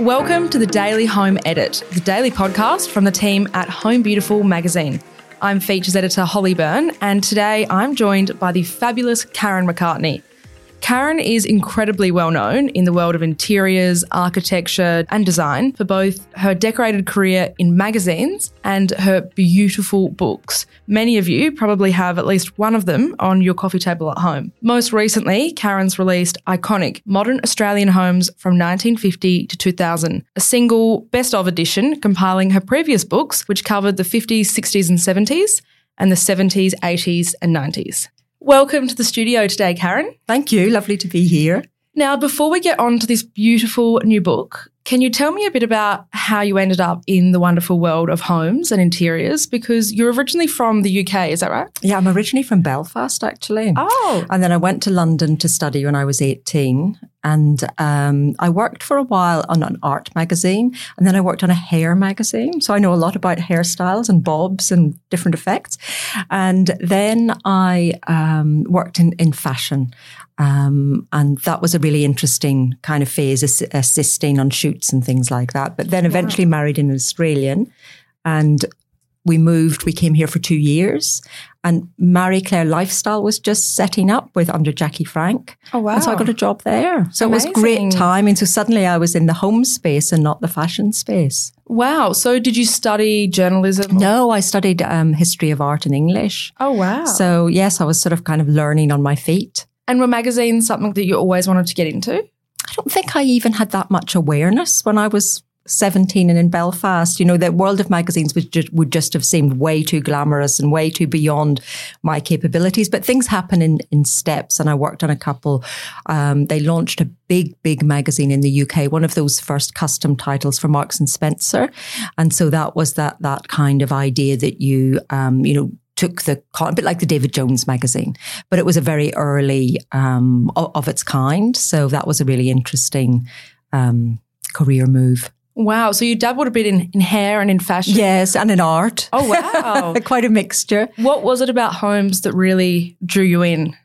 Welcome to the Daily Home Edit, the daily podcast from the team at Home Beautiful magazine. I'm features editor Holly Byrne, and today I'm joined by the fabulous Karen McCartney. Karen is incredibly well known in the world of interiors, architecture, and design for both her decorated career in magazines and her beautiful books. Many of you probably have at least one of them on your coffee table at home. Most recently, Karen's released Iconic Modern Australian Homes from 1950 to 2000, a single best of edition compiling her previous books, which covered the 50s, 60s, and 70s, and the 70s, 80s, and 90s. Welcome to the studio today, Karen. Thank you. Lovely to be here. Now, before we get on to this beautiful new book, can you tell me a bit about how you ended up in the wonderful world of homes and interiors? Because you're originally from the UK, is that right? Yeah, I'm originally from Belfast, actually. Oh. And then I went to London to study when I was 18. And um, I worked for a while on an art magazine. And then I worked on a hair magazine. So I know a lot about hairstyles and bobs and different effects. And then I um, worked in, in fashion. Um, and that was a really interesting kind of phase, ass- assisting on shoots and things like that. But then eventually wow. married an Australian and we moved, we came here for two years and Marie Claire Lifestyle was just setting up with under Jackie Frank. Oh, wow. And so I got a job there. So Amazing. it was great timing. So suddenly I was in the home space and not the fashion space. Wow. So did you study journalism? No, I studied um, history of art and English. Oh, wow. So yes, I was sort of kind of learning on my feet. And were magazines something that you always wanted to get into? I don't think I even had that much awareness when I was 17 and in Belfast. You know, the world of magazines would just, would just have seemed way too glamorous and way too beyond my capabilities. But things happen in, in steps. And I worked on a couple. Um, they launched a big, big magazine in the UK, one of those first custom titles for Marks and Spencer. And so that was that, that kind of idea that you, um, you know, took the a bit like the David Jones magazine, but it was a very early um, of, of, its kind. So that was a really interesting um, career move. Wow. So you dabbled a bit in, in hair and in fashion? Yes, and in art. Oh, wow. Quite a mixture. What was it about homes that really drew you in?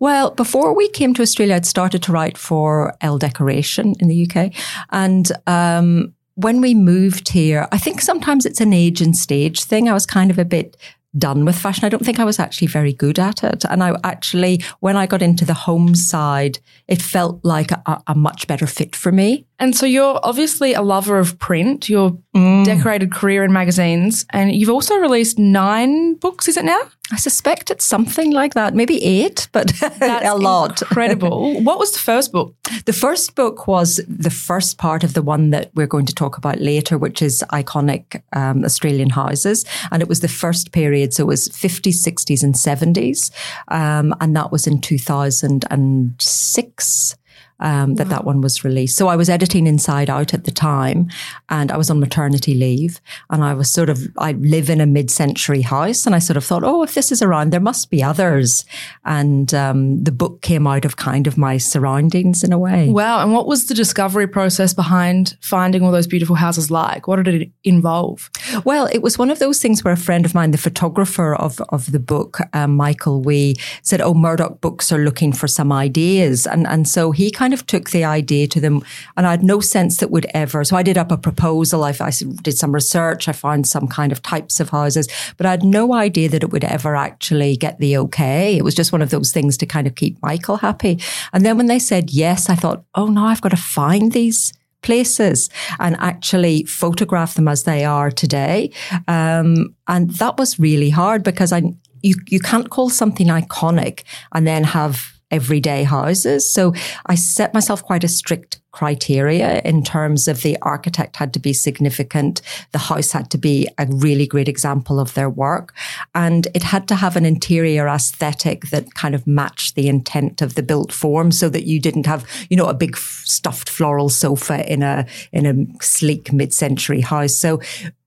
Well, before we came to Australia, I'd started to write for Elle Decoration in the UK. And um, when we moved here, I think sometimes it's an age and stage thing. I was kind of a bit done with fashion. I don't think I was actually very good at it. And I actually, when I got into the home side, it felt like a, a much better fit for me. And so you're obviously a lover of print, your mm. decorated career in magazines, and you've also released nine books, is it now? I suspect it's something like that, maybe eight, but a lot. Incredible. what was the first book? The first book was the first part of the one that we're going to talk about later, which is iconic um, Australian houses. And it was the first period. So it was 50s, 60s, and 70s. Um, and that was in 2006 um, that wow. that one was released. So I was editing Inside Out at the time, and I was on maternity leave, and I was sort of I live in a mid-century house, and I sort of thought, oh, if this is around, there must be others, and um, the book came out of kind of my surroundings in a way. Wow! And what was the discovery process behind finding all those beautiful houses like? What did it involve? Well, it was one of those things where a friend of mine, the photographer of of the book, um, Michael Wee, said, "Oh, Murdoch Books are looking for some ideas," and and so he kind kind of took the idea to them, and I had no sense that would ever. So I did up a proposal. I, I did some research. I found some kind of types of houses, but I had no idea that it would ever actually get the okay. It was just one of those things to kind of keep Michael happy. And then when they said yes, I thought, oh no, I've got to find these places and actually photograph them as they are today. Um, and that was really hard because I, you, you can't call something iconic and then have everyday houses. So I set myself quite a strict criteria in terms of the architect had to be significant. The house had to be a really great example of their work. and it had to have an interior aesthetic that kind of matched the intent of the built form so that you didn't have, you know, a big stuffed floral sofa in a, in a sleek mid-century house. So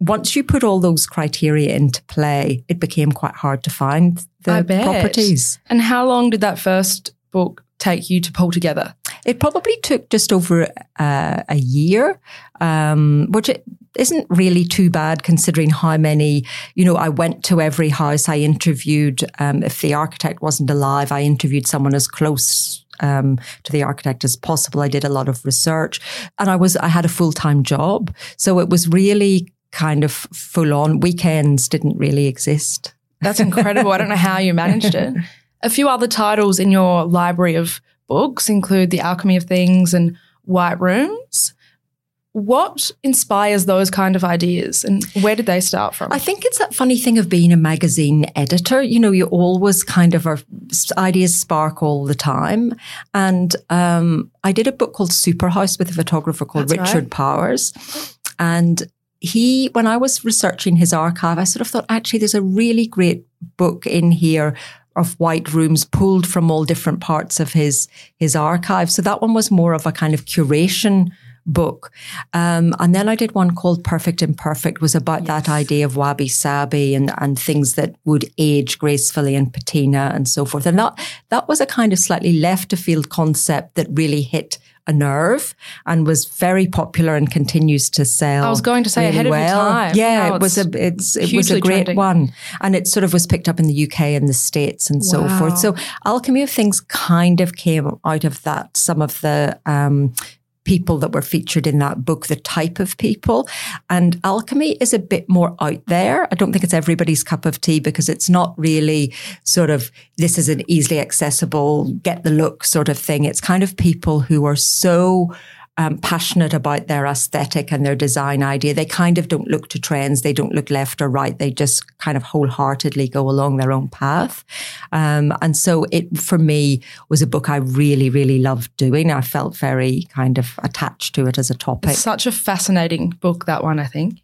once you put all those criteria into play, it became quite hard to find the properties. And how long did that first book take you to pull together? It probably took just over uh, a year, um, which it isn't really too bad considering how many, you know, I went to every house. I interviewed, um, if the architect wasn't alive, I interviewed someone as close um, to the architect as possible. I did a lot of research and I was, I had a full time job. So it was really kind of full on. Weekends didn't really exist. That's incredible. I don't know how you managed it. A few other titles in your library of books include The Alchemy of Things and White Rooms. What inspires those kind of ideas and where did they start from? I think it's that funny thing of being a magazine editor. You know, you always kind of are, ideas spark all the time. And um, I did a book called Superhouse with a photographer called That's Richard right. Powers. And he, when I was researching his archive, I sort of thought, actually, there's a really great book in here of white rooms pulled from all different parts of his his archive. So that one was more of a kind of curation book. Um, and then I did one called Perfect Imperfect was about yes. that idea of wabi sabi and, and things that would age gracefully and patina and so forth. And that, that was a kind of slightly left of field concept that really hit a nerve and was very popular and continues to sell. I was going to say really ahead well. of time. Yeah, wow, it was a it's it was a great one, and it sort of was picked up in the UK and the States and so wow. forth. So Alchemy of Things kind of came out of that. Some of the um, people that were featured in that book, the type of people. And alchemy is a bit more out there. I don't think it's everybody's cup of tea because it's not really sort of, this is an easily accessible, get the look sort of thing. It's kind of people who are so um, passionate about their aesthetic and their design idea. They kind of don't look to trends. They don't look left or right. They just kind of wholeheartedly go along their own path. Um, and so it, for me, was a book I really, really loved doing. I felt very kind of attached to it as a topic. It's such a fascinating book, that one, I think.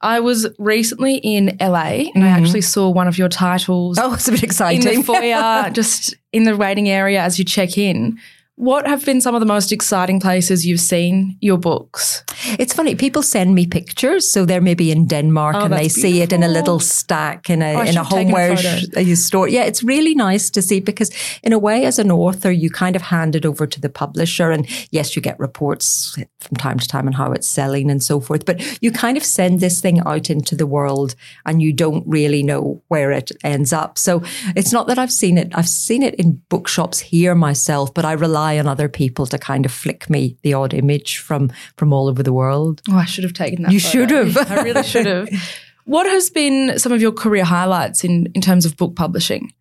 I was recently in LA and mm-hmm. I actually saw one of your titles. Oh, it's a bit exciting. In the foyer, just in the waiting area as you check in. What have been some of the most exciting places you've seen your books? It's funny. People send me pictures, so they're maybe in Denmark oh, and they beautiful. see it in a little stack in a oh, in a homeware a uh, store. Yeah, it's really nice to see because, in a way, as an author, you kind of hand it over to the publisher, and yes, you get reports from time to time on how it's selling and so forth. But you kind of send this thing out into the world, and you don't really know where it ends up. So it's not that I've seen it. I've seen it in bookshops here myself, but I rely rely on other people to kind of flick me the odd image from from all over the world. Oh, I should have taken that. You photo. should have. I really should have. What has been some of your career highlights in in terms of book publishing?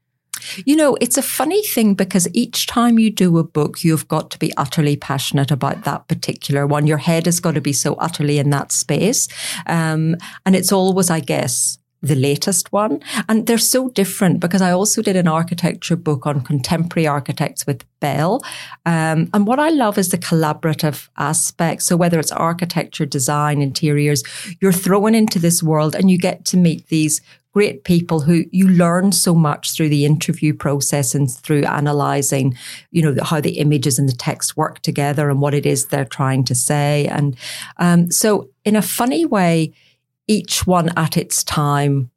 You know, it's a funny thing because each time you do a book, you've got to be utterly passionate about that particular one. Your head has got to be so utterly in that space. Um, and it's always, I guess, the latest one. And they're so different because I also did an architecture book on contemporary architects with Bell. Um, and what I love is the collaborative aspect. So whether it's architecture, design, interiors, you're thrown into this world and you get to meet these great people who you learn so much through the interview process and through analyzing, you know, how the images and the text work together and what it is they're trying to say. And um, so in a funny way, each one at its time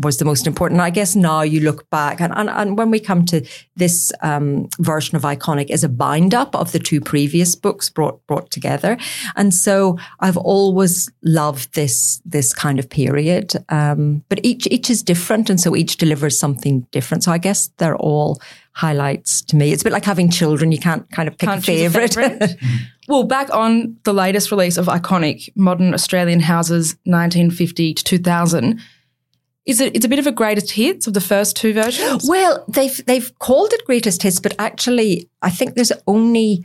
was the most important. I guess now you look back and, and, and when we come to this um, version of Iconic is a bind up of the two previous books brought brought together. And so I've always loved this this kind of period. Um, but each each is different and so each delivers something different. So I guess they're all highlights to me. It's a bit like having children. You can't kind of pick can't a favorite. A favorite. well, back on the latest release of Iconic Modern Australian Houses 1950 to 2000, is it it's a bit of a greatest hits of the first two versions? Well, they've they've called it greatest hits, but actually I think there's only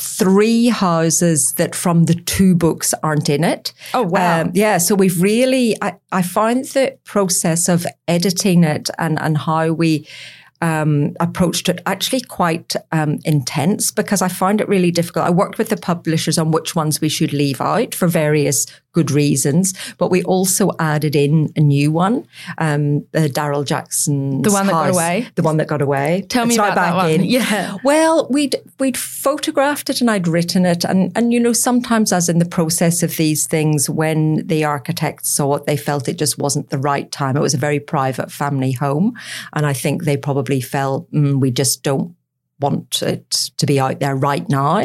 three houses that from the two books aren't in it. Oh wow. Um, yeah. So we've really I, I found the process of editing it and, and how we um, approached it actually quite um, intense because I found it really difficult. I worked with the publishers on which ones we should leave out for various good reasons. But we also added in a new one, um, the Daryl Jackson, the one that got away, the one that got away. Tell me about that one. In. Yeah. Well, we'd we'd photographed it and I'd written it, and and you know sometimes as in the process of these things, when the architects saw it, they felt it just wasn't the right time. It was a very private family home, and I think they probably felt mm, we just don't want it to be out there right now.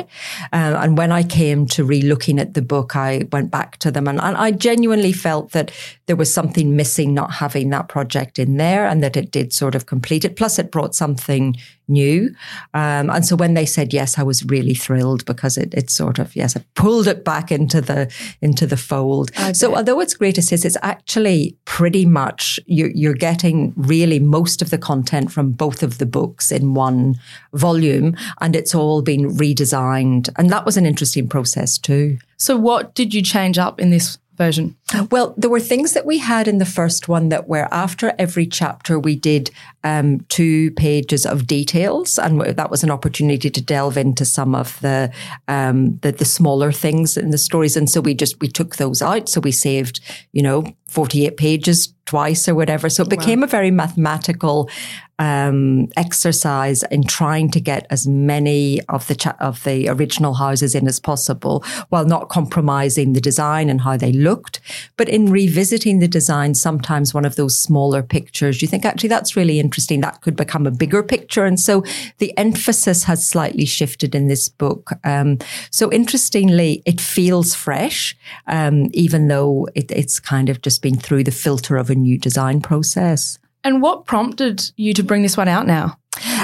Um, and when I came to re-looking at the book, I went back to them and, and, I genuinely felt that there was something missing not having that project in there and that it did sort of complete it. Plus it brought something new. Um, and so when they said yes, I was really thrilled because it, it sort of, yes, it pulled it back into the, into the fold. So although it's great assist, it's actually pretty much, you're, you're getting really most of the content from both of the books in one volume and it's all been redesigned. And that was an interesting process too. So what did you change up in this version? Well, there were things that we had in the first one that were after every chapter we did um, two pages of details, and that was an opportunity to delve into some of the, um, the the smaller things in the stories. And so we just we took those out, so we saved you know forty eight pages twice or whatever. So it became wow. a very mathematical um, exercise in trying to get as many of the cha- of the original houses in as possible, while not compromising the design and how they looked. But in revisiting the design, sometimes one of those smaller pictures, you think actually that's really interesting. That could become a bigger picture, and so the emphasis has slightly shifted in this book. Um, so interestingly, it feels fresh, um, even though it, it's kind of just been through the filter of a new design process. And what prompted you to bring this one out now?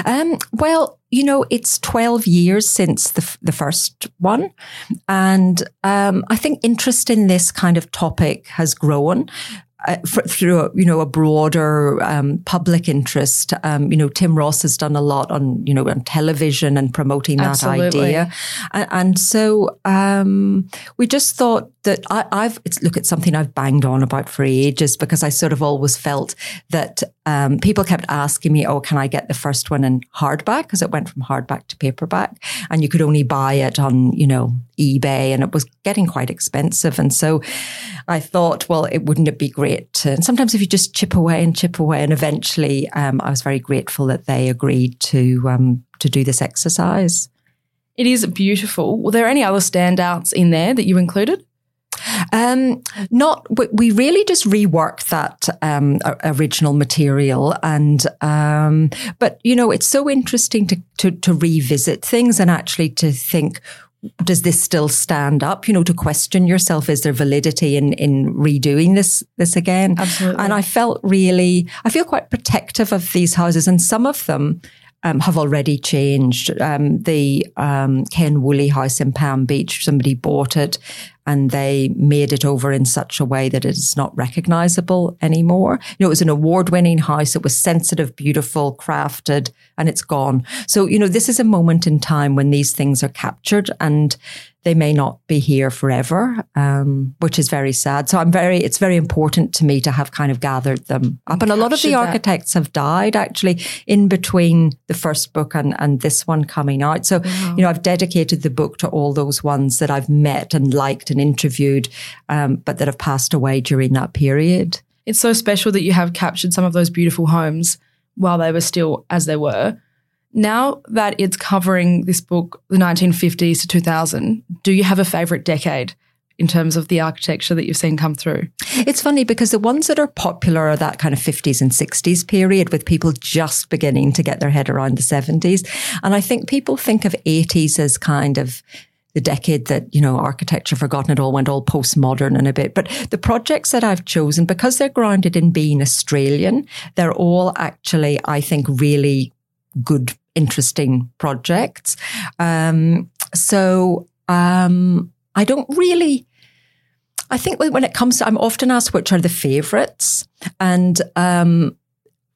Um, well, you know, it's 12 years since the, the first one. And um, I think interest in this kind of topic has grown uh, for, through a, you know a broader um, public interest. Um, you know, Tim Ross has done a lot on you know on television and promoting that Absolutely. idea, and, and so um, we just thought that I, have look at something I've banged on about for ages because I sort of always felt that um, people kept asking me, "Oh, can I get the first one in hardback?" Because it went from hardback to paperback, and you could only buy it on you know eBay, and it was getting quite expensive. And so I thought, well, it wouldn't it be great? To, and sometimes if you just chip away and chip away, and eventually, um, I was very grateful that they agreed to um, to do this exercise. It is beautiful. Were there any other standouts in there that you included? Um, not, we really just reworked that um, original material, and um, but you know, it's so interesting to, to to revisit things and actually to think does this still stand up? You know, to question yourself, is there validity in in redoing this this again? Absolutely. And I felt really, I feel quite protective of these houses, and some of them um, have already changed. Um, the um, Ken Woolley house in Palm Beach, somebody bought it and they made it over in such a way that it is not recognizable anymore. You know, it was an award winning house. It was sensitive, beautiful, crafted, and it's gone. So, you know, this is a moment in time when these things are captured and they may not be here forever, um, which is very sad. So I'm very, it's very important to me to have kind of gathered them up. And a lot of the architects that. have died actually in between the first book and, and this one coming out. So, wow. you know, I've dedicated the book to all those ones that I've met and liked and interviewed, um, but that have passed away during that period. It's so special that you have captured some of those beautiful homes while they were still as they were. Now that it's covering this book, the 1950s to 2000, do you have a favorite decade? in terms of the architecture that you've seen come through? It's funny because the ones that are popular are that kind of 50s and 60s period with people just beginning to get their head around the 70s. And I think people think of 80s as kind of the decade that, you know, architecture forgotten it all went all postmodern and a bit. But the projects that I've chosen, because they're grounded in being Australian, they're all actually, I think, really good, interesting projects. Um, so, um, I don't really, I think when it comes to, I'm often asked which are the favorites. And, um,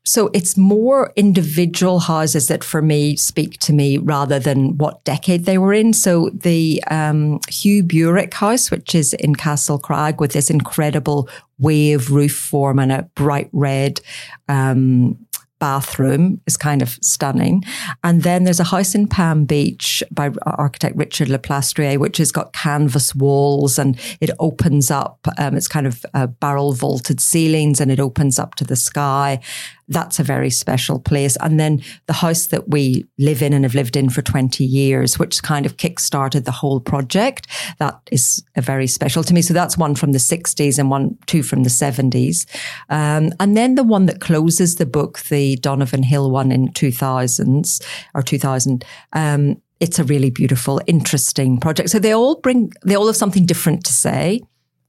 so it's more individual houses that for me speak to me rather than what decade they were in. So the um, Hugh Buhrich house, which is in Castlecrag with this incredible wave roof form and a bright red um, bathroom is kind of stunning. And then there's a house in Palm Beach by architect Richard Leplastrier, which has got canvas walls and it opens up. Um, it's kind of uh, barrel vaulted ceilings and it opens up to the sky. That's a very special place. And then the house that we live in and have lived in for 20 years, which kind of kick-started the whole project. That is a very special to me. So that's one from the 60s and one, two from the 70s. Um, and then the one that closes the book, the Donovan Hill one in 2000s or 2000, um, it's a really beautiful, interesting project. So they all bring, they all have something different to say.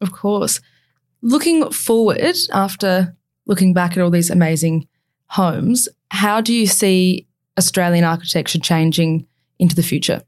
Of course. Looking forward after looking back at all these amazing homes, how do you see Australian architecture changing into the future?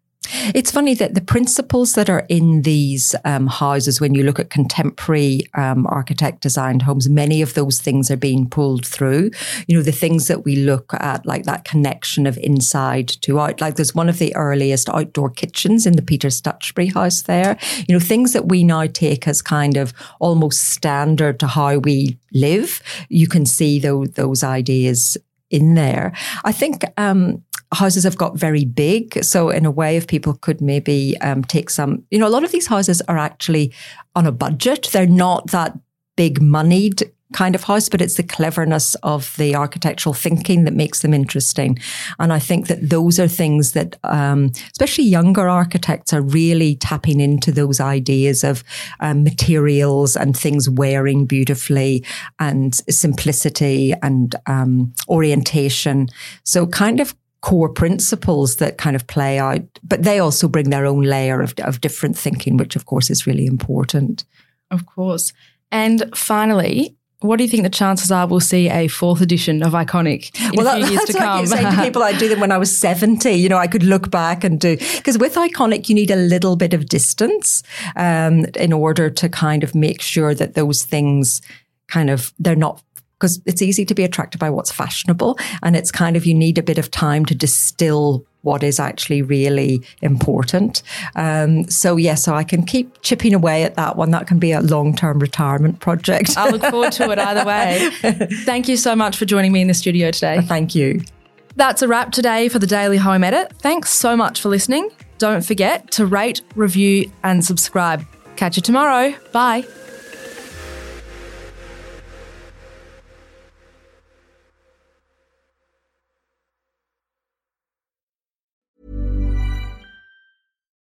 It's funny that the principles that are in these um, houses, when you look at contemporary um, architect designed homes, many of those things are being pulled through. You know, the things that we look at, like that connection of inside to out. Like there's one of the earliest outdoor kitchens in the Peter Stutchbury house there. You know, things that we now take as kind of almost standard to how we live. You can see those, those ideas in there. I think um, houses have got very big. So in a way, if people could maybe um, take some, you know, a lot of these houses are actually on a budget. They're not that big moneyed kind of house, but it's the cleverness of the architectural thinking that makes them interesting. And I think that those are things that, um, especially younger architects are really tapping into those ideas of um, materials and things wearing beautifully and simplicity and um, orientation. So kind of core principles that kind of play out, but they also bring their own layer of, of different thinking, which of course is really important. Of course. And finally, what do you think the chances are we'll see a fourth edition of Iconic in well, a few that, years to like come? Saying to people, I do them when I was 70. You know, I could look back and do, because with Iconic, you need a little bit of distance um, in order to kind of make sure that those things kind of, they're not because it's easy to be attracted by what's fashionable. And it's kind of, you need a bit of time to distill what is actually really important. Um, so yeah, so I can keep chipping away at that one. That can be a long-term retirement project. I look forward to it either way. Thank you so much for joining me in the studio today. Thank you. That's a wrap today for the Daily Home Edit. Thanks so much for listening. Don't forget to rate, review, and subscribe. Catch you tomorrow. Bye.